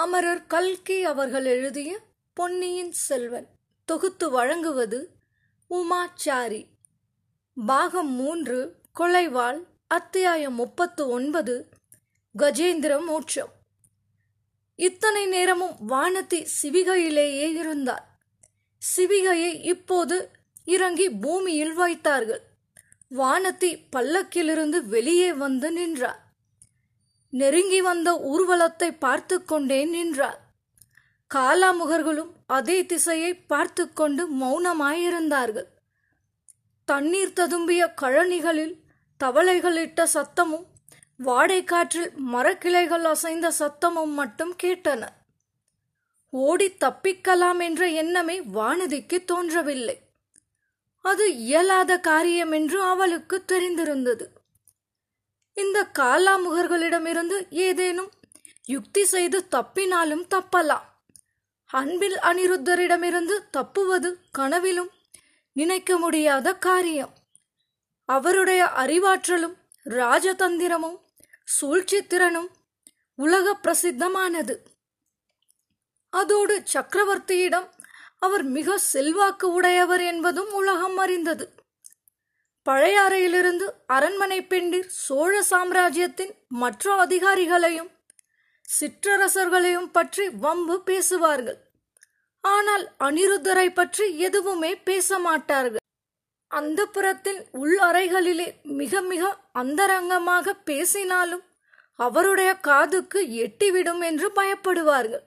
அமரர் கல்கி அவர்கள் எழுதிய பொன்னியின் செல்வன். தொகுத்து வழங்குவது உமாச்சாரி. பாகம் மூன்று கொலைவாள் அத்தியாயம் முப்பத்து ஒன்பது கஜேந்திர மோட்சம். இத்தனை நேரமும் வானதி சிவிகையிலேயே இருந்தார் சிவிகையை இப்போது இறங்கி பூமியில் வைத்தார்கள். வானத்தி பல்லக்கிலிருந்து வெளியே வந்து நின்றார் நெருங்கி வந்த ஊர்வலத்தை பார்த்து கொண்டே நின்றார் காலாமுகர்களும் அதே திசையை பார்த்து கொண்டு மௌனமாயிருந்தார்கள். தண்ணீர் ததும்பிய கழனிகளில் தவளைகளிட்ட சத்தமும் வாடைக்காற்றில் மரக்கிளைகள் அசைந்த சத்தமும் மட்டும் கேட்டன. ஓடி தப்பிக்கலாம் என்ற எண்ணமே வானதிக்கு தோன்றவில்லை. அது இயலாத காரியம் என்று அவளுக்கு தெரிந்திருந்தது. இந்த காலாமுகர்களிடமிருந்து ஏதேனும் யுக்தி செய்து தப்பினாலும் தப்பலாம் அன்பில் அனிருத்தரிடமிருந்து தப்புவது கனவிலும் நினைக்க முடியாத காரியம். அவருடைய அறிவாற்றலும் ராஜதந்திரமும் சூழ்ச்சித்திறனும் உலக பிரசித்தமானது. அதோடு சக்கரவர்த்தியிடம் அவர் மிக செல்வாக்கு உடையவர் என்பதும் உலகம் அறிந்தது. பழையாறையிலிருந்து அரண்மனை பெண்டிர் சோழ சாம்ராஜ்யத்தின் மற்ற அதிகாரிகளையும் சிற்றரசர்களையும் பற்றி வம்பு பேசுவார்கள். ஆனால் அனிருத்தரை பற்றி எதுவுமே பேச மாட்டார்கள். அந்த புறத்தின் உள் அறைகளிலே மிக மிக அந்தரங்கமாக பேசினாலும் அவருடைய காதுக்கு எட்டிவிடும் என்று பயப்படுவார்கள்.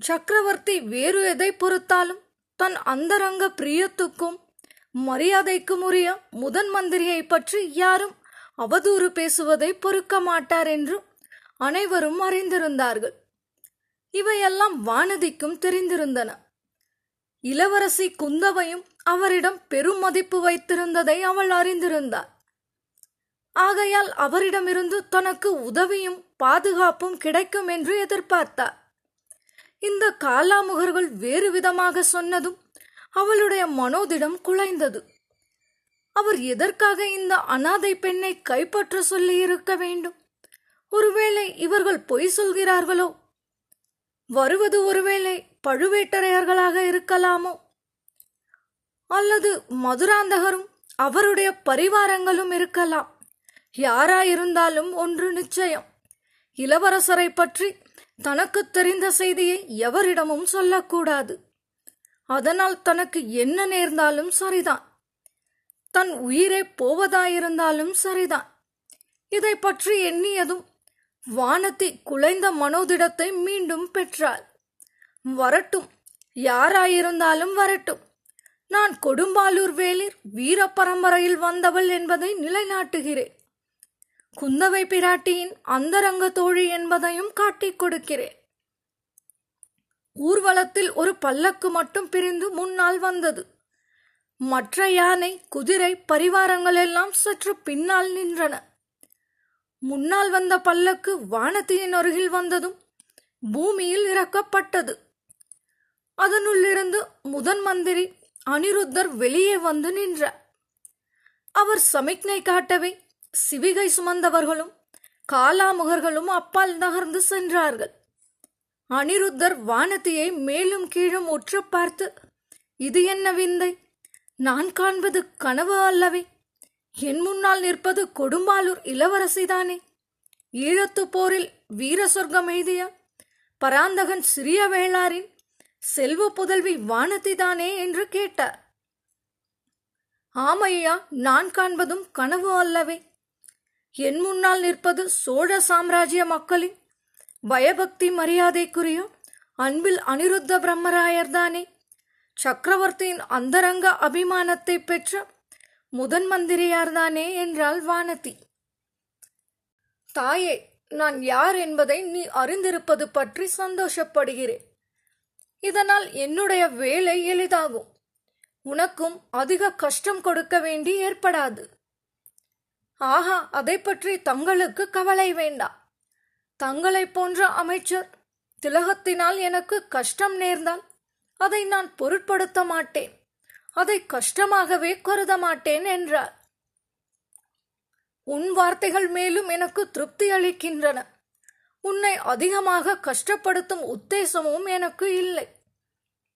சக்கரவர்த்தி வேறு எதை பொறுத்தாலும் தன் அந்தரங்க பிரியத்துக்கும் மரியாதைக்கும் உரிய முதன் மந்திரியை பற்றி யாரும் அவதூறு பேசுவதை பொறுக்க மாட்டார் என்று அனைவரும் அறிந்திருந்தார்கள். இவையெல்லாம் வானதிக்கும் தெரிந்திருந்தன. இளவரசி குந்தவையும் அவரிடம் பெரும் மதிப்பு வைத்திருந்ததை அவள் அறிந்திருந்தார் ஆகையால் அவரிடமிருந்து தனக்கு உதவியும் பாதுகாப்பும் கிடைக்கும் என்று எதிர்பார்த்தார் இந்த காலாமுகர்கள் வேறு விதமாக சொன்னதும் அவளுடைய மனோதிடம் குலைந்தது. அவர் எதற்காக இந்த அனாதை பெண்ணை கைப்பற்ற சொல்லி இருக்க வேண்டும்? ஒருவேளை இவர்கள் பொய் சொல்கிறார்களோ? வருவது ஒருவேளை பழுவேட்டரையர்களாக இருக்கலாமோ? அல்லது மதுராந்தகரும் அவருடைய பரிவாரங்களும் இருக்கலாம். யாராயிருந்தாலும் ஒன்று நிச்சயம். இளவரசரை பற்றி தனக்கு தெரிந்த செய்தியை எவரிடமும் சொல்லக்கூடாது. அதனால் தனக்கு என்ன நேர்ந்தாலும் சரிதான். தன் உயிரே போவதாயிருந்தாலும் சரிதான். இதை பற்றி எண்ணியதும் வானத்தி குலைந்த மனோதிடத்தை மீண்டும் பெற்றாள். வரட்டும் யாராயிருந்தாலும் வரட்டும். நான் கொடும்பாலூர் வேலிர் வீர பரம்பரையில் வந்தவள் என்பதை நிலைநாட்டுகிறேன். குந்தவை பிராட்டியின் அந்தரங்க தோழி என்பதையும் காட்டிக் கொடுக்கிறேன். ஊர்வலத்தில் ஒரு பல்லக்கு மட்டும் பிரிந்து முன்னால் வந்தது. மற்ற யானை குதிரை பரிவாரங்கள் எல்லாம் சற்று பின்னால் நின்றன. முன்னால் வந்த பல்லக்கு வானத்தியின் அருகில் வந்ததும் பூமியில் இறக்கப்பட்டது. அதனுள்ளிருந்து முதன் மந்திரி அனிருத்தர் வெளியே வந்து நின்றார் அவர் சமிக்ஞை காட்டவே சிவிகை சுமந்தவர்களும் காலாமுகர்களும் அப்பால் நகர்ந்து சென்றார்கள். அனிருத்தர் வானதியை மேலும் கீழும் உற்று பார்த்து இது என்ன விந்தை? நான் காண்பது கனவு அல்லவே. என் முன்னால் நிற்பது கொடும்பாலூர் இளவரசிதானே. ஈழத்து போரில் வீர சொர்க்கம் எய்திய பராந்தகன் சிறிய வேளாரின் செல்வ புதல்வி வானதிதானே என்று கேட்டார். ஆமையா நான் காண்பதும் கனவு அல்லவே. என் முன்னால் நிற்பது சோழ சாம்ராஜ்ய மக்களின் பயபக்தி மரியாதைக்குரிய அன்பில் அனிருத்த பிரம்மராயர்தானே. சக்கரவர்த்தியின் அந்தரங்க அபிமானத்தை பெற்ற முதன் மந்திரியார்தானே என்றாள் வானதி. தாயே நான் யார் என்பதை நீ அறிந்திருப்பது பற்றி சந்தோஷப்படுகிறேன். இதனால் என்னுடைய வேலை எளிதாகும். உனக்கும் அதிக கஷ்டம் கொடுக்க வேண்டி ஏற்படாது. ஆஹா அதை பற்றி தங்களுக்கு கவலை வேண்டாம். தங்களை போன்ற அமைச்சர். திலகத்தினால் எனக்கு கஷ்டம் நேர்ந்தால் அதை நான் பொருட்படுத்த மாட்டேன். அதை கஷ்டமாகவே கருத மாட்டேன் என்றார். உன் வார்த்தைகள் மேலும் எனக்கு திருப்தி அளிக்கின்றன. உன்னை அதிகமாக கஷ்டப்படுத்தும் உத்தேசமும் எனக்கு இல்லை.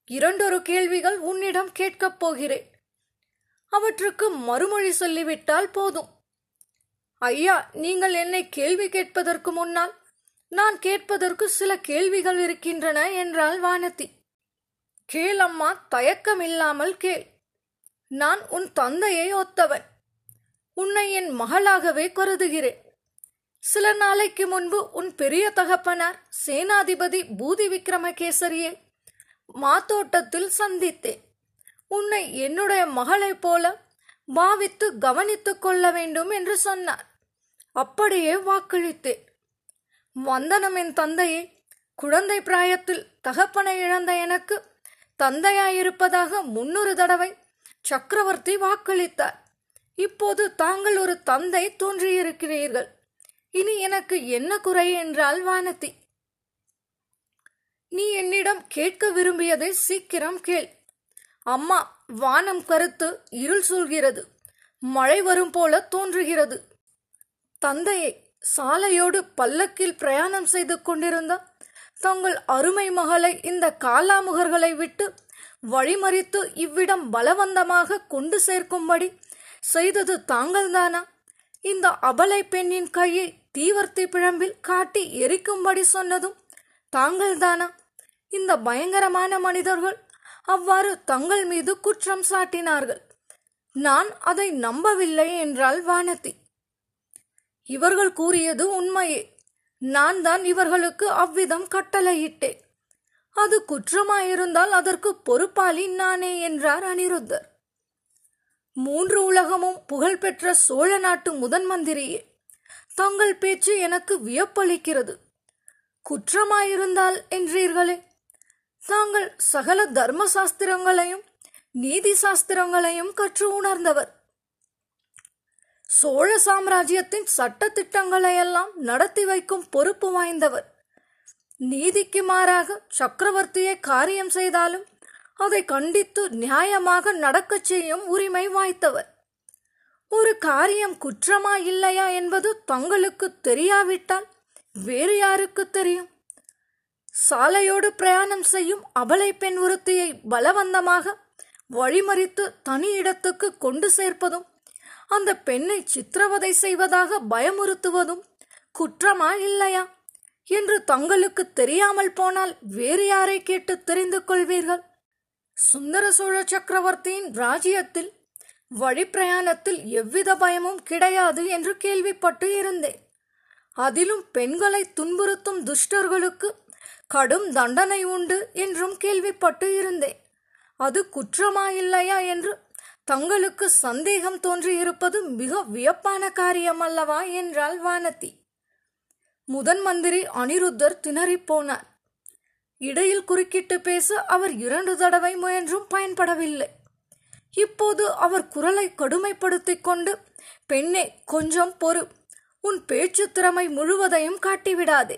இரண்டொரு கேள்விகள் உன்னிடம் கேட்கப் போகிறேன். அவற்றுக்கு மறுமொழி சொல்லிவிட்டால் போதும். ஐயா நீங்கள் என்னை கேள்வி கேட்பதற்கு முன்னால் நான் கேட்பதற்கு சில கேள்விகள் இருக்கின்றன என்றாள் வானதி. கேளம்மா தயக்கமில்லாமல் கேள். நான் உன் தந்தையை ஒத்தவன். உன்னை என் மகளாகவே கருதுகிறேன். சில நாளைக்கு முன்பு உன் பெரிய தகப்பனார் சேனாதிபதி பூதி விக்ரமகேசரியை மாத்தோட்டத்தில் சந்தித்தேன். உன்னை என்னுடைய மகளைப் போல பாவித்து கவனித்துக் கொள்ள வேண்டும் என்று சொன்னார். அப்படியே வாக்களித்தேன். வந்தனம் என் தந்தையே குழந்தை பிராயத்தில் தகப்பனை இழந்த எனக்கு தந்தையாயிருப்பதாக முன்னொரு தடவை சக்கரவர்த்தி வாக்களித்தார். இப்போது தாங்கள் ஒரு தந்தை தோன்றியிருக்கிறீர்கள். இனி எனக்கு என்ன குறை என்றால் வானதி. நீ என்னிடம் கேட்க விரும்பியதை சீக்கிரம் கேள். அம்மா வானம் கருத்து இருள் சொல்கிறது மழை வரும் போல தோன்றுகிறது. தந்தையை சாலையோடு பல்லக்கில் பிரயாணம் செய்து கொண்டிருந்த தங்கள் அருமை மகளை இந்த காலாமுகர்களை விட்டு வழிமறித்து இவ்விடம் பலவந்தமாக கொண்டு சேர்க்கும்படி செய்தது தாங்கள்தானா? இந்த அபலை பெண்ணின் கையை தீவர்த்தி பிழம்பில் காட்டி எரிக்கும்படி சொன்னதும் தாங்கள்தானா? இந்த பயங்கரமான மனிதர்கள் அவ்வாறு தங்கள் மீது குற்றம் சாட்டினார்கள். நான் அதை நம்பவில்லை என்றாள் வானதி. இவர்கள் கூறியது உண்மையே. நான் தான் இவர்களுக்கு அவ்விதம் கட்டளையிட்டேன். அது குற்றமாயிருந்தால் அதற்கு பொறுப்பாளி நானே என்றார் அனிருத்தர். மூன்று உலகமும் புகழ்பெற்ற சோழ நாட்டு முதன் மந்திரியே தங்கள் பேச்சு எனக்கு வியப்பளிக்கிறது. குற்றமாயிருந்தால் என்றீர்களே தாங்கள் சகல தர்ம சாஸ்திரங்களையும் நீதி சாஸ்திரங்களையும் கற்று உணர்ந்தவர். சோழ சாம்ராஜ்யத்தின் சட்ட திட்டங்களையெல்லாம் நடத்தி வைக்கும் பொறுப்பு வாய்ந்தவர். நீதிக்கு மாறாக சக்கரவர்த்தியை காரியம் செய்தாலும் அதை கண்டித்து நியாயமாக நடக்கச் செய்யும் உரிமை வாய்த்தவர். ஒரு காரியம் குற்றமா இல்லையா என்பது தங்களுக்கு தெரியாவிட்டால் வேறு யாருக்கு தெரியும்? சாலையோடு பிரயாணம் செய்யும் அபலை பெண் ஒருத்தியை பலவந்தமாக வழிமறித்து தனி இடத்துக்கு கொண்டு சேர்ப்பதும் அந்த பெண்ணை சித்திரவதை செய்வதாக பயமுறுத்துவதும் குற்றமா இல்லையா? என்று தங்களுக்கு தெரியாமல் போனால் வேறு யாரை கேட்டு தெரிந்து கொள்வீர்கள்? சுந்தர சோழ சக்கரவர்த்தியின் ராஜ்யத்தில் வழிப்பிரயாணத்தில் எவ்வித பயமும் கிடையாது என்று கேள்விப்பட்டு இருந்தேன். அதிலும் பெண்களை துன்புறுத்தும் துஷ்டர்களுக்கு கடும் தண்டனை உண்டு என்றும் கேள்விப்பட்டு இருந்தேன். அது குற்றமா இல்லையா என்று தங்களுக்கு சந்தேகம் தோன்றியிருப்பது மிக வியப்பான காரியம் அல்லவா என்றாள் வானதி. முதன் மந்திரி அனிருத்தர் திணறிப் போனார். இடையில் குறுக்கிட்டு பேச அவர் இரண்டு தடவை முயன்றும் பயன்படவில்லை. இப்போது அவர் குரலை கடுமைப்படுத்திக் கொண்டு பெண்ணே கொஞ்சம் பொறு. உன் பேச்சு திறமை முழுவதையும் காட்டிவிடாதே.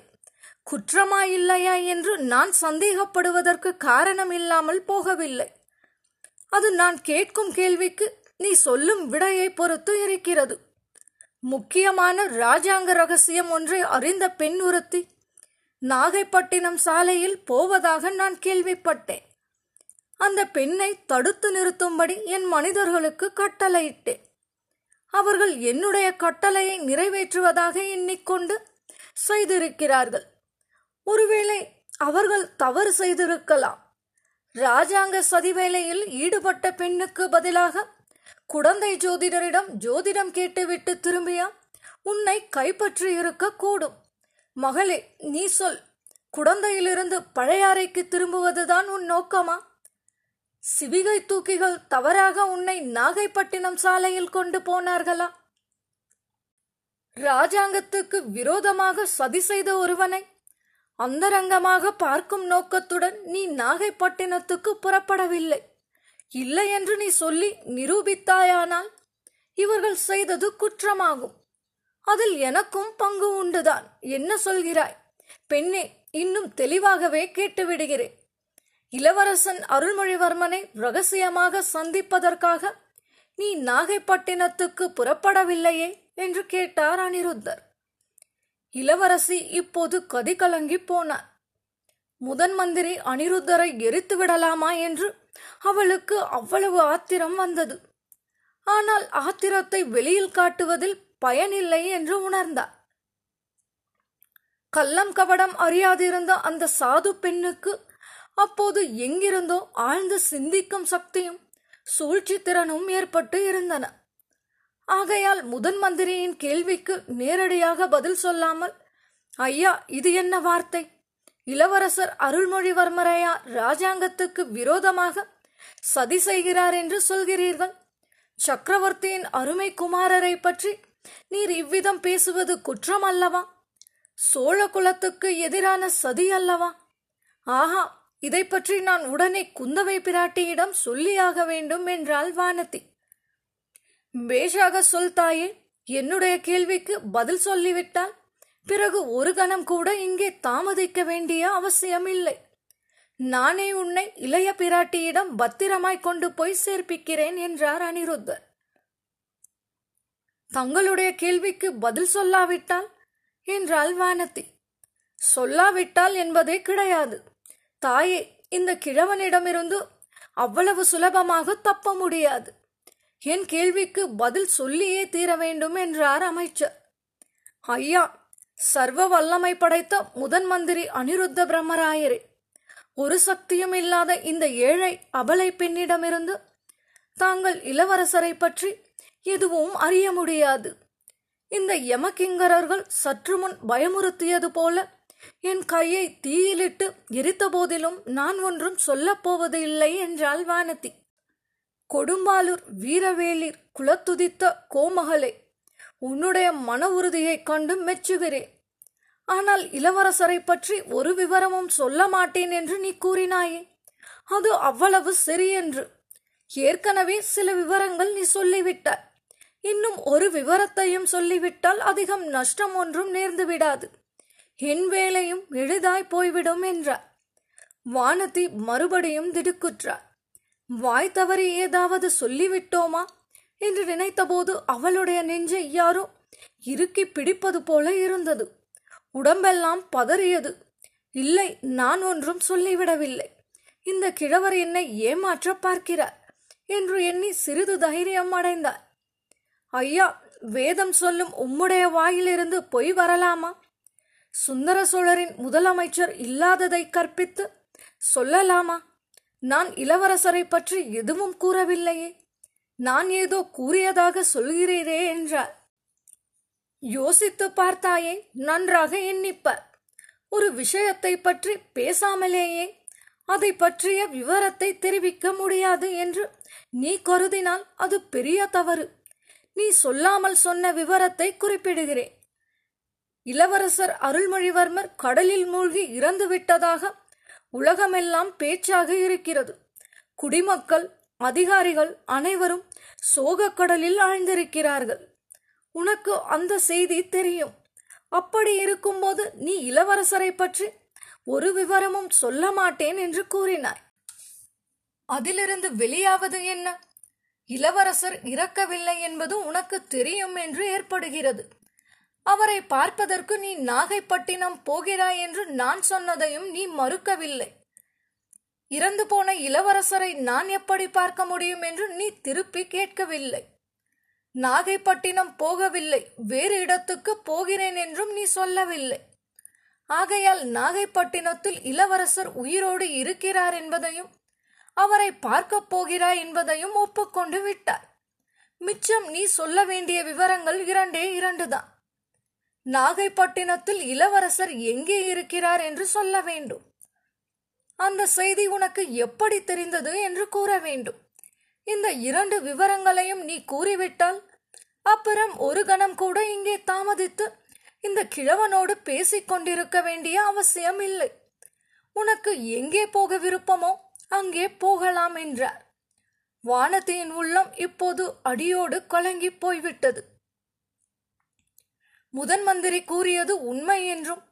குற்றமா இல்லையா என்று நான் சந்தேகப்படுவதற்கு காரணம் இல்லாமல் போகவில்லை. அது நான் கேட்கும் கேள்விக்கு நீ சொல்லும் விடையை பொறுத்து இருக்கிறது. முக்கியமான ராஜாங்க ரகசியம் ஒன்றை அறிந்த பெண் ஒருத்தி நாகைப்பட்டினம் சாலையில் போவதாக நான் கேள்விப்பட்டேன். அந்த பெண்ணை தடுத்து நிறுத்தும்படி என் மனிதர்களுக்கு கட்டளையிட்டேன். அவர்கள் என்னுடைய கட்டளையை நிறைவேற்றுவதாக எண்ணிக்கொண்டு செய்திருக்கிறார்கள். ஒருவேளை அவர்கள் தவறு செய்திருக்கலாம். ராஜாங்க சதிவேலையில் ஈடுபட்ட பெண்ணுக்கு பதிலாக குடந்தை ஜோதிடரிடம் ஜோதிடம் கேட்டுவிட்டு திரும்பியா? உன்னை கைப்பற்றி இருக்க கூடும். மகளே நீ சொல். குடந்தையிலிருந்து பழையாறைக்கு திரும்புவதுதான் உன் நோக்கமா? சிவிகை தூக்கிகள் தவறாக உன்னை நாகைப்பட்டினம் சாலையில் கொண்டு போனார்களா? ராஜாங்கத்துக்கு விரோதமாக சதி செய்த ஒருவனை அந்தரங்கமாக பார்க்கும் நோக்கத்துடன் நீ நாகைப்பட்டினத்துக்கு புறப்படவில்லை. இல்லை என்று நீ சொல்லி நிரூபித்தாயானால் இவர்கள் செய்தது குற்றமாகும். அதில் எனக்கும் பங்கு உண்டுதான். என்ன சொல்கிறாய்? பெண்ணே இன்னும் தெளிவாகவே கேட்டுவிடுகிறேன். இளவரசன் அருள்மொழிவர்மனை ரகசியமாக சந்திப்பதற்காக நீ நாகைப்பட்டினத்துக்கு புறப்படவில்லையே என்று கேட்டார் அனிருத்தர். இளவரசி இப்போது கதி கலங்கி போனார் முதன் மந்திரி அனிருத்தரை எரித்து விடலாமா என்று அவளுக்கு அவ்வளவு ஆத்திரம் வந்தது. ஆனால் ஆத்திரத்தை வெளியில் காட்டுவதில் பயனில்லை என்று உணர்ந்தார் கள்ளம் கபடம் அறியாதிருந்த அந்த சாது பெண்ணுக்கு அப்போது எங்கிருந்தோ ஆழ்ந்து சிந்திக்கும் சக்தியும் சூழ்ச்சி திறனும் ஏற்பட்டு இருந்தன. ஆகையால் முதன் மந்திரியின் கேள்விக்கு நேரடியாக பதில் சொல்லாமல் ஐயா இது என்ன வார்த்தை? இளவரசர் அருள்மொழிவர்மரையா ராஜாங்கத்துக்கு விரோதமாக சதி செய்கிறார் என்று சொல்கிறீர்கள்? சக்கரவர்த்தியின் அருமை குமாரரை பற்றி நீர் இவ்விதம் பேசுவது குற்றம் அல்லவா? சோழ குலத்துக்கு எதிரான சதி அல்லவா? ஆஹா இதை பற்றி நான் உடனே குந்தவை பிராட்டியிடம் சொல்லியாக வேண்டும் என்றாள் வானதி. பேஷாக சொல் தாயே என்னுடைய கேள்விக்கு பதில் சொல்லிவிட்டால் பிறகு ஒரு கணம் கூட இங்கே தாமதிக்க வேண்டிய அவசியமில்லை. நானே உன்னை இளைய பிராட்டியிடம் பத்திரமாய் கொண்டு போய் சேர்ப்பிக்கிறேன் என்றார் அனிருத்தர். தங்களுடைய கேள்விக்கு பதில் சொல்லாவிட்டால் என்றாள் வானதி. சொல்லாவிட்டால் என்பதே கிடையாது. தாயே இந்த கிழவனிடமிருந்து அவ்வளவு சுலபமாக தப்ப முடியாது. என் கேள்விக்கு பதில் சொல்லியே தீர வேண்டும் என்றார் அமைச்சர். ஐயா சர்வ வல்லமை படைத்த முதன் மந்திரி அனிருத்த பிரம்மராயரே ஒரு சக்தியும் இல்லாத இந்த ஏழை அபலை பெண்ணிடமிருந்து தாங்கள் இளவரசரை பற்றி எதுவும் அறிய முடியாது. இந்த யமகிங்கரர்கள் சற்று முன் பயமுறுத்தியது போல என் கையை தீயிலிட்டு எரித்த போதிலும் நான் ஒன்றும் சொல்லப்போவது இல்லை என்றாள் வானதி. கொடும்பாலூர் வீரவேலிர் குலத்துதித்த கோமகளே உன்னுடைய மன உறுதியைக் கண்டு மெச்சுகிறேன் ஆனால் இளவரசரை பற்றி ஒரு விவரமும் சொல்ல மாட்டேன் என்று நீ கூறினாயே. அது அவ்வளவு சரியென்று ஏற்கனவே சில விவரங்கள் நீ சொல்லிவிட்டாய் இன்னும் ஒரு விவரத்தையும் சொல்லிவிட்டால் அதிகம் நஷ்டம் ஒன்றும் நேர்ந்து விடாது. என் வேலையும் எளிதாய் போய்விடும் என்றார். வானதி மறுபடியும் திடுக்குற்றார். வாய் தவறி ஏதாவது சொல்லிவிட்டோமா? என்று நினைத்தபோது அவளுடைய நெஞ்சை யாரோ இறுக்கி பிடிப்பது போல இருந்தது. உடம்பெல்லாம் பதறியது. இல்லை நான் ஒன்றும் சொல்லிவிடவில்லை. இந்த கிழவர் என்னை ஏமாற்ற பார்க்கிறார் என்று எண்ணி சிறிது தைரியம் அடைந்தார். ஐயா வேதம் சொல்லும் உம்முடைய வாயிலிருந்து பொய் வரலாமா? சுந்தர சோழரின் முதலமைச்சர் இல்லாததை கற்பித்து சொல்லலாமா? நான் இளவரசரை பற்றி எதுவும் கூறவில்லையே. நான் ஏதோ கூறியதாக சொல்கிறீரே என்றார் யோசித்து பார்த்தாயே நன்றாக எண்ணிப்பார் ஒரு விஷயத்தை பற்றி பேசாமலேயே அதை பற்றிய விவரத்தை தெரிவிக்க முடியாது என்று நீ கருதினால் அது பெரிய தவறு. நீ சொல்லாமல் சொன்ன விவரத்தை குறிப்பிடுகிறேன். இளவரசர் அருள்மொழிவர்மர் கடலில் மூழ்கி இறந்து விட்டதாக உலகமெல்லாம் பேச்சாக இருக்கிறது. குடிமக்கள் அதிகாரிகள் அனைவரும் சோகக்கடலில் ஆழ்ந்திருக்கிறார்கள். உனக்கு அந்த செய்தி தெரியும். அப்படி இருக்கும்போது நீ இளவரசரை பற்றி ஒரு விவரமும் சொல்ல மாட்டேன் என்று கூறினாய். அதிலிருந்து வெளியாவது என்ன? இளவரசர் இறக்கவில்லை என்பது உனக்கு தெரியும் என்று ஏற்படுகிறது. அவரை பார்ப்பதற்கு நீ நாகைப்பட்டினம் போகிறாய் என்று நான் சொன்னதையும் நீ மறுக்கவில்லை. இறந்து போன இளவரசரை நான் எப்படி பார்க்க முடியும் என்று நீ திருப்பி கேட்கவில்லை. நாகைப்பட்டினம் போகவில்லை வேறு இடத்துக்கு போகிறேன் என்றும் நீ சொல்லவில்லை. ஆகையால் நாகைப்பட்டினத்தில் இளவரசர் உயிரோடு இருக்கிறார் என்பதையும் அவரை பார்க்கப் போகிறாய் என்பதையும் ஒப்புக்கொண்டு விட்டார். மிச்சம் நீ சொல்ல வேண்டிய விவரங்கள் இரண்டே இரண்டுதான். நாகைப்பட்டினத்தில் இளவரசர் எங்கே இருக்கிறார் என்று சொல்ல வேண்டும். அந்த செய்தி உனக்கு எப்படி தெரிந்தது என்று கூற வேண்டும். இந்த இரண்டு விவரங்களையும் நீ கூறிவிட்டால் அப்புறம் ஒரு கணம் கூட இங்கே தாமதித்து இந்த கிழவனோடு பேசிக் கொண்டிருக்க வேண்டிய அவசியம் இல்லை. உனக்கு எங்கே போக விருப்பமோ அங்கே போகலாம் என்றார். வானதியின் உள்ளம் இப்போது அடியோடு கலங்கி போய்விட்டது. முதன் மந்திரி கூறியது உண்மை என்றும்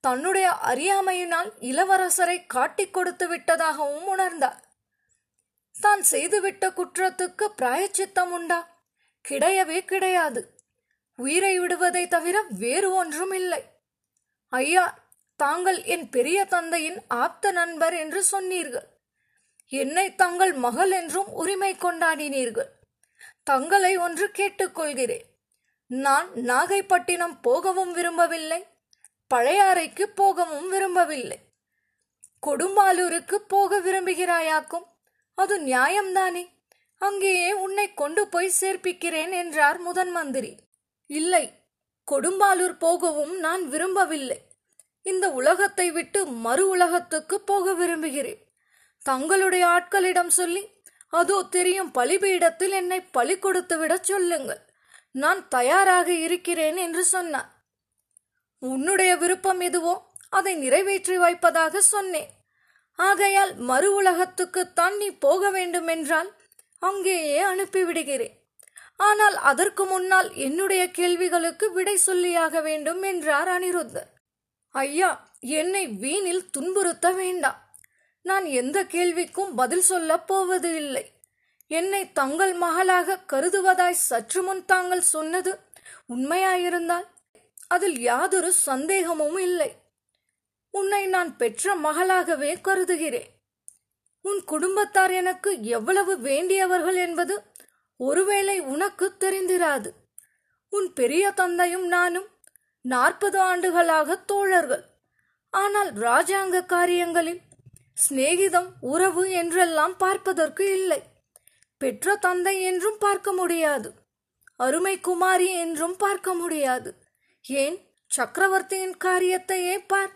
தன்னுடைய அறியாமையினால் இளவரசரை காட்டிக் கொடுத்து விட்டதாகவும் உணர்ந்தார். தான் செய்துவிட்ட குற்றத்துக்கு பிராயச்சித்தம் உண்டா? கிடையவே கிடையாது. உயிரை விடுவதை தவிர வேறு ஒன்றும் இல்லை. ஐயா தாங்கள் என் பெரிய தந்தையின் ஆப்த நண்பர் என்று சொன்னீர்கள். என்னை தங்கள் மகள் என்றும் உரிமை கொண்டாடினீர்கள். தங்களை ஒன்று கேட்டுக்கொள்கிறேன். நான் நாகைப்பட்டினம் போகவும் விரும்பவில்லை பழையாறைக்கு போகவும் விரும்பவில்லை. கொடும்பாலூருக்கு போக விரும்புகிறாயாக்கும்? அது நியாயம்தானே? அங்கேயே உன்னை கொண்டு போய் சேர்ப்பிக்கிறேன் என்றார் முதன் மந்திரி. இல்லை கொடும்பாலூர் போகவும் நான் விரும்பவில்லை. இந்த உலகத்தை விட்டு மறு உலகத்துக்கு போக விரும்புகிறேன். தங்களுடைய ஆட்களிடம் சொல்லி அதோ தெரியும் பலிபீடத்தில் என்னை பலி கொடுத்து விடச் சொல்லுங்கள். நான் தயாராக இருக்கிறேன் என்று சொன்னார். உன்னுடைய விருப்பம் எதுவோ அதை நிறைவேற்றி வைப்பதாக சொன்னேன். ஆகையால் மறு உலகத்துக்குத்தான் நீ போக வேண்டும் என்றால் அங்கேயே அனுப்பிவிடுகிறேன். ஆனால் அதற்கு முன்னால் என்னுடைய கேள்விகளுக்கு விடை சொல்லியாக வேண்டும் என்றார் அனிருத்தர். ஐயா என்னை வீணில் துன்புறுத்த வேண்டாம். நான் எந்த கேள்விக்கும் பதில் சொல்லப் போவது இல்லை என்னை தங்கள் மகளாக கருதுவதாய் சற்று முன் தாங்கள் சொன்னது உண்மையாயிருந்தால் அதில் யாதொரு சந்தேகமும் இல்லை. உன்னை நான் பெற்ற மகளாகவே கருதுகிறேன். உன் குடும்பத்தார் எனக்கு எவ்வளவு வேண்டியவர்கள் என்பது ஒருவேளை உனக்கு தெரிந்திராது. உன் பெரிய தந்தையும் நானும் நாற்பது ஆண்டுகளாக தோழர்கள். ஆனால் ராஜாங்க காரியங்களில் சிநேகிதம் உறவு என்றெல்லாம் பார்ப்பதற்கு இல்லை. பெற்ற தந்தை என்றும் பார்க்க முடியாது. அருமை குமாரி என்றும் பார்க்க முடியாது. ஏன்? சக்கரவர்த்தியின் காரியத்தையே பார்.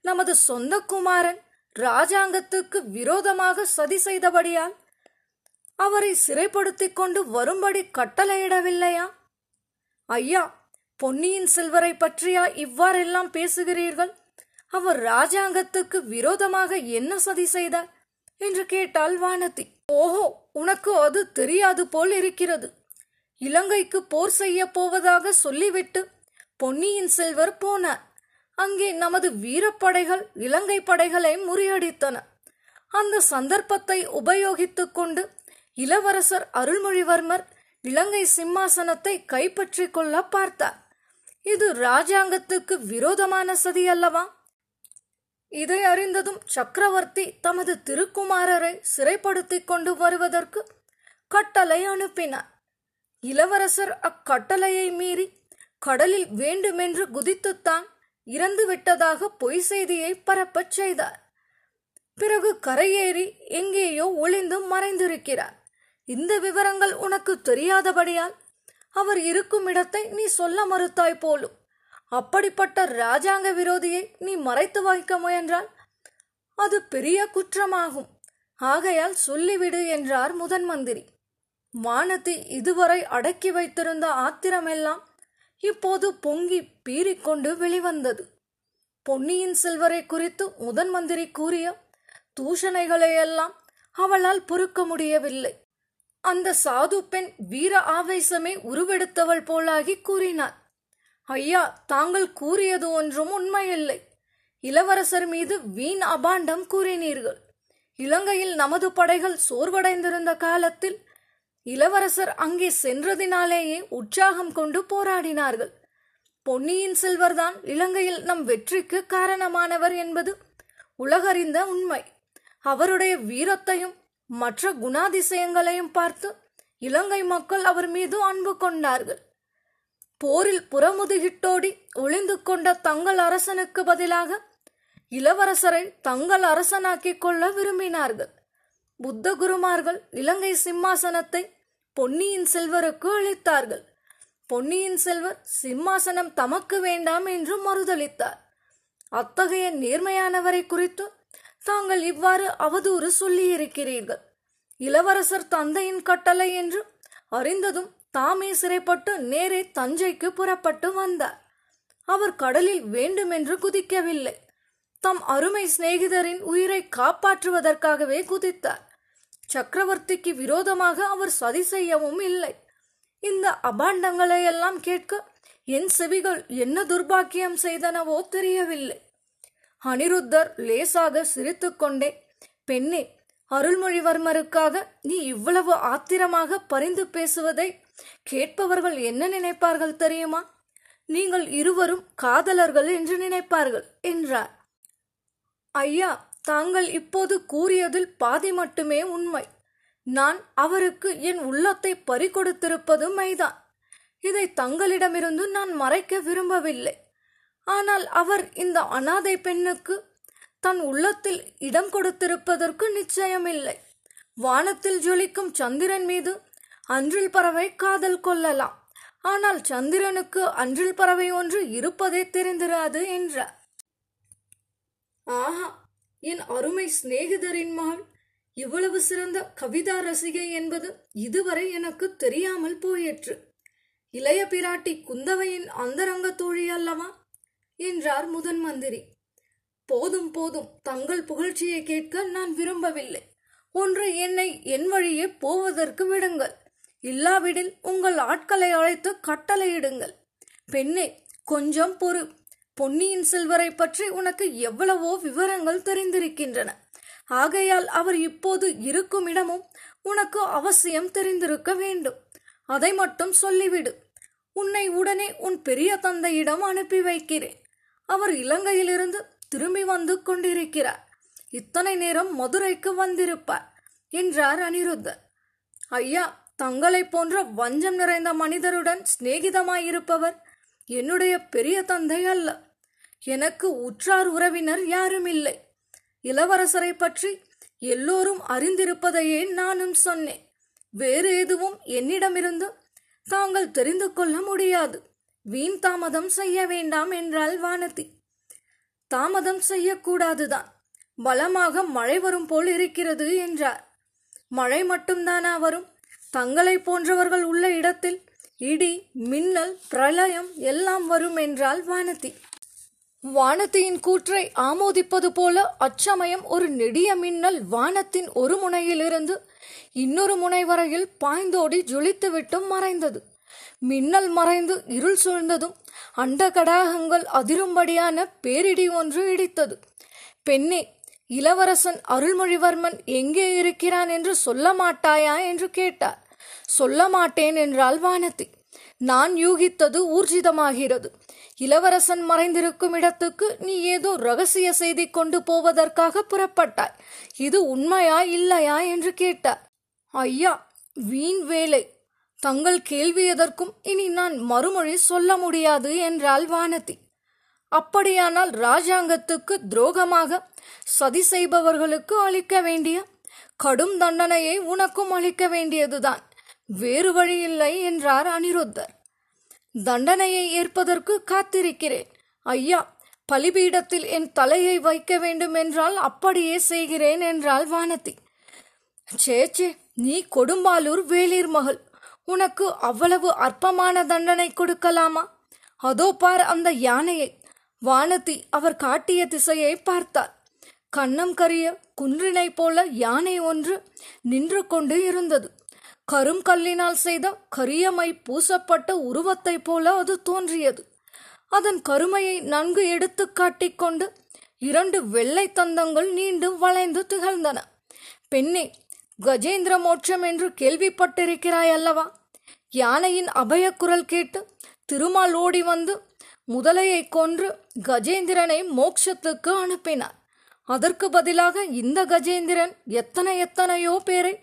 நமது சொந்த குமாரன் ராஜாங்கத்துக்கு விரோதமாக சதி செய்தபடியால் அவரை சிறைப்படுத்திக் கொண்டு வரும்படி கட்டளையிடவில்லையா? ஐயா பொன்னியின் செல்வரை பற்றியா இவ்வாறெல்லாம் பேசுகிறீர்கள்? அவர் ராஜாங்கத்துக்கு விரோதமாக என்ன சதி செய்தார்? என்று கேட்டாள் வானதி. ஓஹோ! உனக்கு அது தெரியாது போல் இருக்கிறது. இலங்கைக்கு போர் செய்ய போவதாக சொல்லிவிட்டு பொன்னியின் செல்வர் போனார் அங்கே நமது வீரப்படைகள் இலங்கை படைகளை முறியடித்தன. அந்த சந்தர்ப்பத்தை உபயோகித்துக் கொண்டு இளவரசர் அருள்மொழிவர்மர் இலங்கை சிம்மாசனத்தை கைப்பற்றிக் கொள்ள பார்த்தார். இது ராஜாங்கத்துக்கு விரோதமான சதி அல்லவா? இதை அறிந்ததும் சக்கரவர்த்தி தமது திருக்குமாரரை சிறைப்படுத்திக் கொண்டு வருவதற்கு கட்டளை அனுப்பினார். இளவரசர் அக்கட்டளையை மீறி கடலில் வேண்டுமென்று குதித்துத்தான் இறந்து விட்டதாக பொய் செய்தியை பரப்பச் செய்தார். பிறகு கரையேறி எங்கேயோ ஒளிந்து மறைந்திருக்கிறார். இந்த விவரங்கள் உனக்கு தெரியாதபடியால் அவர் இருக்கும் இடத்தை நீ சொல்ல மறுத்தாய் போலும். அப்படிப்பட்ட ராஜாங்க விரோதியை நீ மறைத்து வைக்க முயன்றால் அது பெரிய குற்றமாகும். ஆகையால் சொல்லிவிடு என்றார் முதன் மந்திரி. வானத்தை இதுவரை அடக்கி வைத்திருந்த ஆத்திரமெல்லாம் இப்போது பொங்கி பீறிக்கொண்டு வெளிவந்தது. பொன்னியின் செல்வரை குறித்து முதன் மந்திரி கூறிய தூஷணைகளையெல்லாம் அவளால் பொறுக்க முடியவில்லை. அந்த சாது பெண் வீர ஆவேசமே உருவெடுத்தவள் போலாகி கூறினார். ஐயா தாங்கள் கூறியது ஒன்றும் உண்மையில்லை. இளவரசர் மீது வீண் அபாண்டம் கூறினீர்கள். இலங்கையில் நமது படைகள் சோர்வடைந்திருந்த காலத்தில் இளவரசர் அங்கே சென்றதினாலேயே உற்சாகம் கொண்டு போராடினார்கள். பொன்னியின் செல்வர்தான் இலங்கையில் நம் வெற்றிக்கு காரணமானவர் என்பது உலகறிந்த உண்மை. அவருடைய வீரத்தையும் மற்ற குணாதிசயங்களையும் பார்த்து இலங்கை மக்கள் அவர் மீது அன்பு கொண்டார்கள். போரில் புறமுதுகிட்டோடி ஒளிந்து கொண்ட தங்கள் அரசனுக்கு பதிலாக இளவரசரை தங்கள் அரசனாக்கிக் கொள்ள விரும்பினார்கள். புத்த குருமார்கள் இலங்கை சிம்மாசனத்தை பொன்னியின் செல்வருக்கு அளித்தார்கள். பொன்னியின் செல்வர் சிம்மாசனம் தமக்கு வேண்டாம் என்று மறுதளித்தார். அத்தகைய நேர்மையானவரை குறித்து தாங்கள் இவ்வாறு அவதூறு சொல்லியிருக்கிறீர்கள். இளவரசர் தந்தையின் கட்டளை என்று அறிந்ததும் தாமே சிறைப்பட்டு நேரே தஞ்சைக்கு புறப்பட்டு வந்தார். அவர் கடலில் வேண்டுமென்று குதிக்கவில்லை. தம் அருமை சிநேகிதரின் உயிரை காப்பாற்றுவதற்காகவே குதித்தார். சக்கரவர்த்திக்கு விரோதமாக அவர் சதி செய்யவும் இல்லை. இந்த அபாண்டங்களை எல்லாம் கேட்க என் செவிகள் என்ன துர்பாக்கியம் செய்தனவோ தெரியவில்லை. அனிருத்தர் லேசாக சிரித்துக்கொண்டே பெண்ணே அருள்மொழிவர்மருக்காக நீ இவ்வளவு ஆத்திரமாக பரிந்து பேசுவதை கேட்பவர்கள் என்ன நினைப்பார்கள் தெரியுமா? நீங்கள் இருவரும் காதலர்கள் என்று நினைப்பார்கள் என்றார். ஐயா தாங்கள் இப்போது கூறியதில் பாதி மட்டுமே உண்மை. நான் அவருக்கு என் உள்ளத்தை பறிகொடுத்திருப்பது மைதான். இதை தங்களிடமிருந்து நான் மறைக்க விரும்பவில்லை. ஆனால் அவர் இந்த அனாதை பெண்ணுக்கு தன் உள்ளத்தில் இடம் கொடுத்திருப்பதற்கு நிச்சயமில்லை. வானத்தில் ஜொலிக்கும் சந்திரன் மீது அன்றில் பறவை காதல் கொள்ளலாம். ஆனால் சந்திரனுக்கு அன்றில் பறவை ஒன்று இருப்பதே தெரிந்திராது என்றார் ஆஹா என் அருமை சிநேகிதரின் மகள். இவ்வளவு சிறந்த கவிதா ரசிகை என்பது இதுவரை எனக்கு தெரியாமல் போயிற்று. இளைய பிராட்டி குந்தவையின் அந்தரங்க தோழி அல்லவா? என்றார் முதன் மந்திரி. போதும் போதும். தங்கள் புகழ்ச்சியை கேட்க நான் விரும்பவில்லை. ஒன்று என்னை என் வழியே போவதற்கு விடுங்கள். இல்லாவிடில் உங்கள் ஆட்களை அழைத்து கட்டளையிடுங்கள். பெண்ணே கொஞ்சம் பொறு. பொன்னியின் செல்வரை பற்றி உனக்கு எவ்வளவோ விவரங்கள் தெரிந்திருக்கின்றன. ஆகையால் அவர் இப்போது இருக்கும் இடமும் உனக்கு அவசியம் தெரிந்திருக்க வேண்டும். அதை மட்டும் சொல்லிவிடு. உன்னை உடனே உன் பெரிய தந்தையிடம் அனுப்பி வைக்கிறேன். அவர் இலங்கையிலிருந்து திரும்பி வந்து கொண்டிருக்கிறார். இத்தனை நேரம் மதுரைக்கு வந்திருப்பார் என்றார் அனிருத்தர். ஐயா தங்களைப் போன்ற வஞ்சம் நிறைந்த மனிதருடன் சிநேகிதமாயிருப்பவர் என்னுடைய பெரிய தந்தை அல்ல. எனக்கு உற்றார் உறவினர் யாரும் இல்லை. இளவரசரை பற்றி எல்லோரும் அறிந்திருப்பதையே நானும் சொன்னேன். வேறு எதுவும் என்னிடமிருந்து தாங்கள் தெரிந்து கொள்ள முடியாது. வீண் தாமதம் செய்ய வேண்டாம் என்றாள் வானதி. தாமதம் செய்யக்கூடாதுதான். பலமாக மழை வரும் போல் இருக்கிறது என்றார். மழை மட்டும்தானா வரும்? தங்களை போன்றவர்கள் உள்ள இடத்தில் இடி மின்னல் பிரளயம் எல்லாம் வரும் என்றால் வானதி. வானத்தியின் கூற்றை ஆமோதிப்பது போல அச்சமயம் ஒரு நெடிய மின்னல் வானத்தின் ஒரு முனையிலிருந்து இன்னொரு முனை வரையில் பாய்ந்தோடி ஜொலித்துவிட்டும் மறைந்தது. மின்னல் மறைந்து இருள் சூழ்ந்ததும் அண்ட கடாகங்கள் அதிரும்படியான பேரிடி ஒன்று இடித்தது. பெண்ணே இளவரசன் அருள்மொழிவர்மன் எங்கே இருக்கிறான் என்று சொல்ல மாட்டாயா என்று கேட்டார். சொல்ல மாட்டேன் என்றாள் வானதி நான் யூகித்தது ஊர்ஜிதமாகிறது. இளவரசன் மறைந்திருக்கும் இடத்துக்கு நீ ஏதோ ரகசிய செய்தி கொண்டு போவதற்காக புறப்பட்டாய். இது உண்மையா இல்லையா என்று கேட்டார். ஐயா வீண் வேலை. தங்கள் கேள்வி எதற்கும் இனி நான் மறுமொழி சொல்ல முடியாது என்றாள் வானதி அப்படியானால் ராஜாங்கத்துக்கு துரோகமாக சதி செய்பவர்களுக்கு அளிக்க வேண்டிய கடும் தண்டனையை உனக்கும் அளிக்க வேண்டியதுதான். வேறு வழியில்லை என்றார் அனிருத்தர். தண்டனையை ஏற்பதற்கு காத்திருக்கிறேன். ஐயா பலிபீடத்தில் என் தலையை வைக்க வேண்டும் என்றால் அப்படியே செய்கிறேன் என்றாள் வானதி. சேச்சே நீ கொடும்பாலூர் வேளிர் மகள். உனக்கு அவ்வளவு அற்பமான தண்டனை கொடுக்கலாமா? அதோ பார் அந்த யானையை. வானதி அவர் காட்டிய திசையை பார்த்தார் கண்ணம் கரிய குன்றினை போல யானை ஒன்று நின்று கொண்டு இருந்தது. கரும் கல்லினால் செய்த கரியமை பூசப்பட்ட உருவத்தைப் போல அது தோன்றியது. அதன் கருமையை நன்கு எடுத்து காட்டிக்கொண்டு இரண்டு வெள்ளை தந்தங்கள் நீண்டு வளைந்து திகழ்ந்தன. பெண்ணே கஜேந்திர மோட்சம் என்று கேள்விப்பட்டிருக்கிறாய் அல்லவா? யானையின் அபயக்குரல் கேட்டு திருமால் ஓடி வந்து முதலையை கொன்று கஜேந்திரனை மோட்சத்துக்கு அனுப்பினார். அதற்கு பதிலாக இந்த கஜேந்திரன் எத்தனை எத்தனையோ பேரை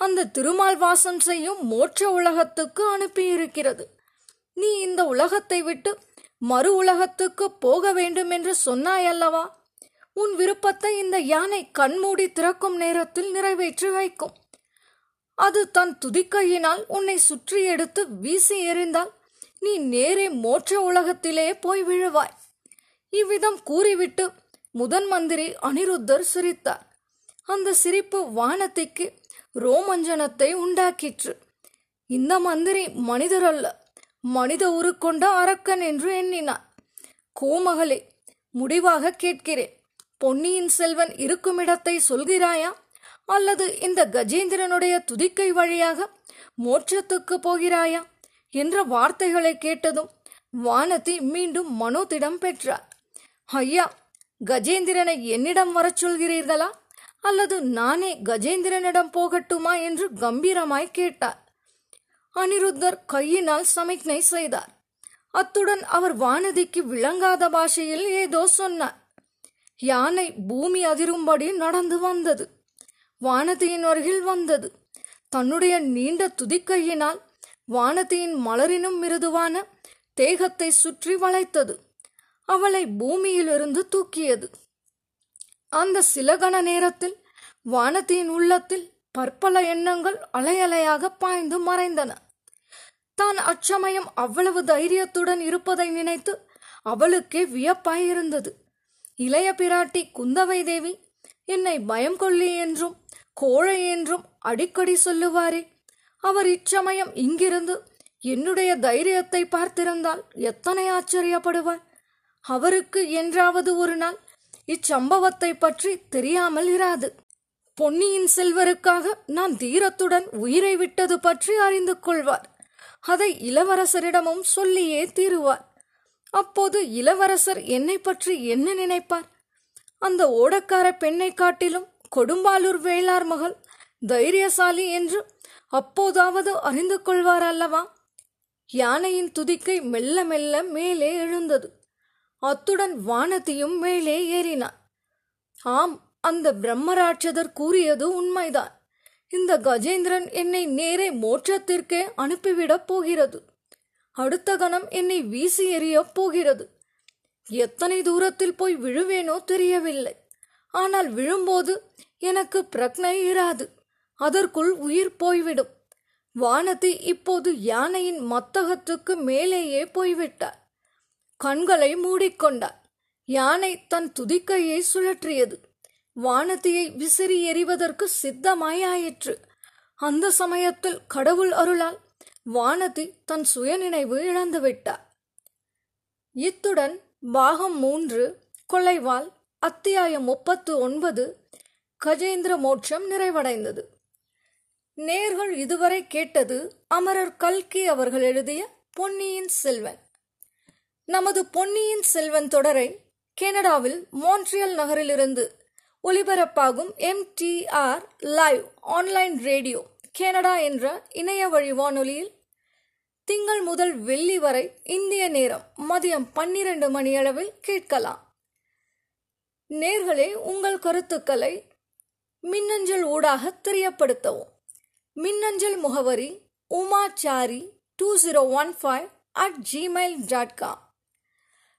அந்த திருமால் வாசம் செய்யும் மோட்ச உலகத்துக்கு அனுப்பியிருக்கிறது. நீ இந்த உலகத்தை விட்டு மறு உலகத்துக்கு போக வேண்டும் என்று சொன்னாயல்லவா? உன் விருப்பத்தை இந்த யானை கண்மூடி திறக்கும் நேரத்தில் நிறைவேற்றி வைக்கும். அது தன் துதிக்கையினால் உன்னை சுற்றி எடுத்து வீசி எறிந்தால் நீ நேரே மோட்ச உலகத்திலே போய் விழுவாய். இவ்விதம் கூறிவிட்டு முதன் மந்திரி அனிருத்தர் சிரித்தார். அந்த சிரிப்பு வானத்திற்கு ரோமஞ்சனத்தை உண்டாக்கிற்று. இந்த மந்திரி மனிதர் அல்ல மனித உருக்கொண்ட அரக்கன் என்று எண்ணினார் கோமகளே முடிவாக கேட்கிறேன். பொன்னியின் செல்வன் இருக்கும் இடத்தை சொல்கிறாயா? அல்லது இந்த கஜேந்திரனுடைய துதிக்கை வழியாக மோட்சத்துக்கு போகிறாயா? என்ற வார்த்தைகளை கேட்டதும் வானதி மீண்டும் மனோதிடம் பெற்றார் ஐயா கஜேந்திரனை என்னிடம் வரச் சொல்கிறீர்களா? அல்லது நானே கஜேந்திரனிடம் போகட்டுமா என்று கம்பீரமாய் கேட்டார். அனிருத்தர் கையினால் சமிக்ஞை செய்தார். அத்துடன் அவர் வானதிக்கு விளங்காத பாஷையில் ஏதோ சொன்னார். யானை பூமி அதிரும்படி நடந்து வந்தது. வானதியின் அருகில் வந்தது. தன்னுடைய நீண்ட துதிக்கையினால் வானதியின் மலரினும் மிருதுவான தேகத்தை சுற்றி வளைத்தது. அவளை பூமியிலிருந்து தூக்கியது. அந்த சில கண நேரத்தில் வானதியின் உள்ளத்தில் பற்பல எண்ணங்கள் அலையலையாக பாய்ந்து மறைந்தன. தான் அச்சமயம் அவ்வளவு தைரியத்துடன் இருப்பதை நினைத்து அவளுக்கே வியப்பாயிருந்தது. இளைய பிராட்டி குந்தவை தேவி என்னை பயம் கொள்ளி என்றும் கோழை என்றும் அடிக்கடி சொல்லுவாரே. அவர் இச்சமயம் இங்கிருந்து என்னுடைய தைரியத்தை பார்த்திருந்தால் எத்தனை ஆச்சரியப்படுவார். அவருக்கு என்றாவது ஒரு நாள் இச்சம்பவத்தை பற்றி தெரியாமல் இராது. பொன்னியின் செல்வருக்காக நான் தீரத்துடன் உயிரை விட்டது பற்றி அறிந்து கொள்வார். அதை இளவரசரிடமும் சொல்லியே தீருவார். அப்போது இளவரசர் என்னை பற்றி என்ன நினைப்பார்? அந்த ஓடக்கார பெண்ணை காட்டிலும் கொடும்பாலூர் வேளார் மகள் தைரியசாலி என்று அப்போதாவது அறிந்து கொள்வார் அல்லவா? யானையின் துதிக்கை மெல்ல மெல்ல மேலே எழுந்தது. அத்துடன் வானத்தையும் மேலே ஏறினார் ஆம் அந்த பிரம்மராட்சதர் கூறியது உண்மைதான். இந்த கஜேந்திரன் என்னை நேரே மோட்சத்திற்கே அனுப்பிவிடப் போகிறது. அடுத்த கணம் என்னை வீசி எறியப் போகிறது. எத்தனை தூரத்தில் போய் விழுவேனோ தெரியவில்லை. ஆனால் விழும்போது எனக்கு பிரக்னை இராது. அதற்குள் உயிர் போய்விடும். வானதி இப்போது யானையின் மத்தகத்துக்கு மேலேயே போய்விட்டார். கண்களை மூடிக்கொண்டார் யானை தன் துதிக்கையை சுழற்றியது. வானதியை விசிறி எறிவதற்கு சித்தமாயாயிற்று. அந்த சமயத்தில் கடவுள் அருளால் வானதி தன் சுயநினைவு இழந்துவிட்டார் இத்துடன் பாகம் மூன்று கொலைவால் அத்தியாயம் முப்பத்து ஒன்பது கஜேந்திர மோட்சம் நிறைவடைந்தது. நேர்கள் இதுவரை கேட்டது அமரர் கல்கி அவர்கள் எழுதிய பொன்னியின் செல்வன். நமது பொன்னியின் செல்வன் தொடரை கனடாவில் மான்ட்ரியல் நகரிலிருந்து ஒலிபரப்பாகும் MTR live online radio Canada என்ற இணைய வழி வானொலியில் திங்கள் முதல் வெள்ளி வரை இந்திய நேரம் மதியம் பன்னிரண்டு மணியளவில் கேட்கலாம். நேர்களே உங்கள் கருத்துக்களை மின்னஞ்சல் ஊடாக தெரியப்படுத்தவும். மின்னஞ்சல் முகவரி Umachari two zero one five at Gmail dot com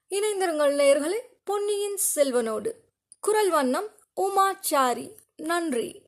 இணைந்திருங்கள் நேர்களே பொன்னியின் செல்வனோடு. குரல் வண்ணம் உமாச்சாரி. நன்றி.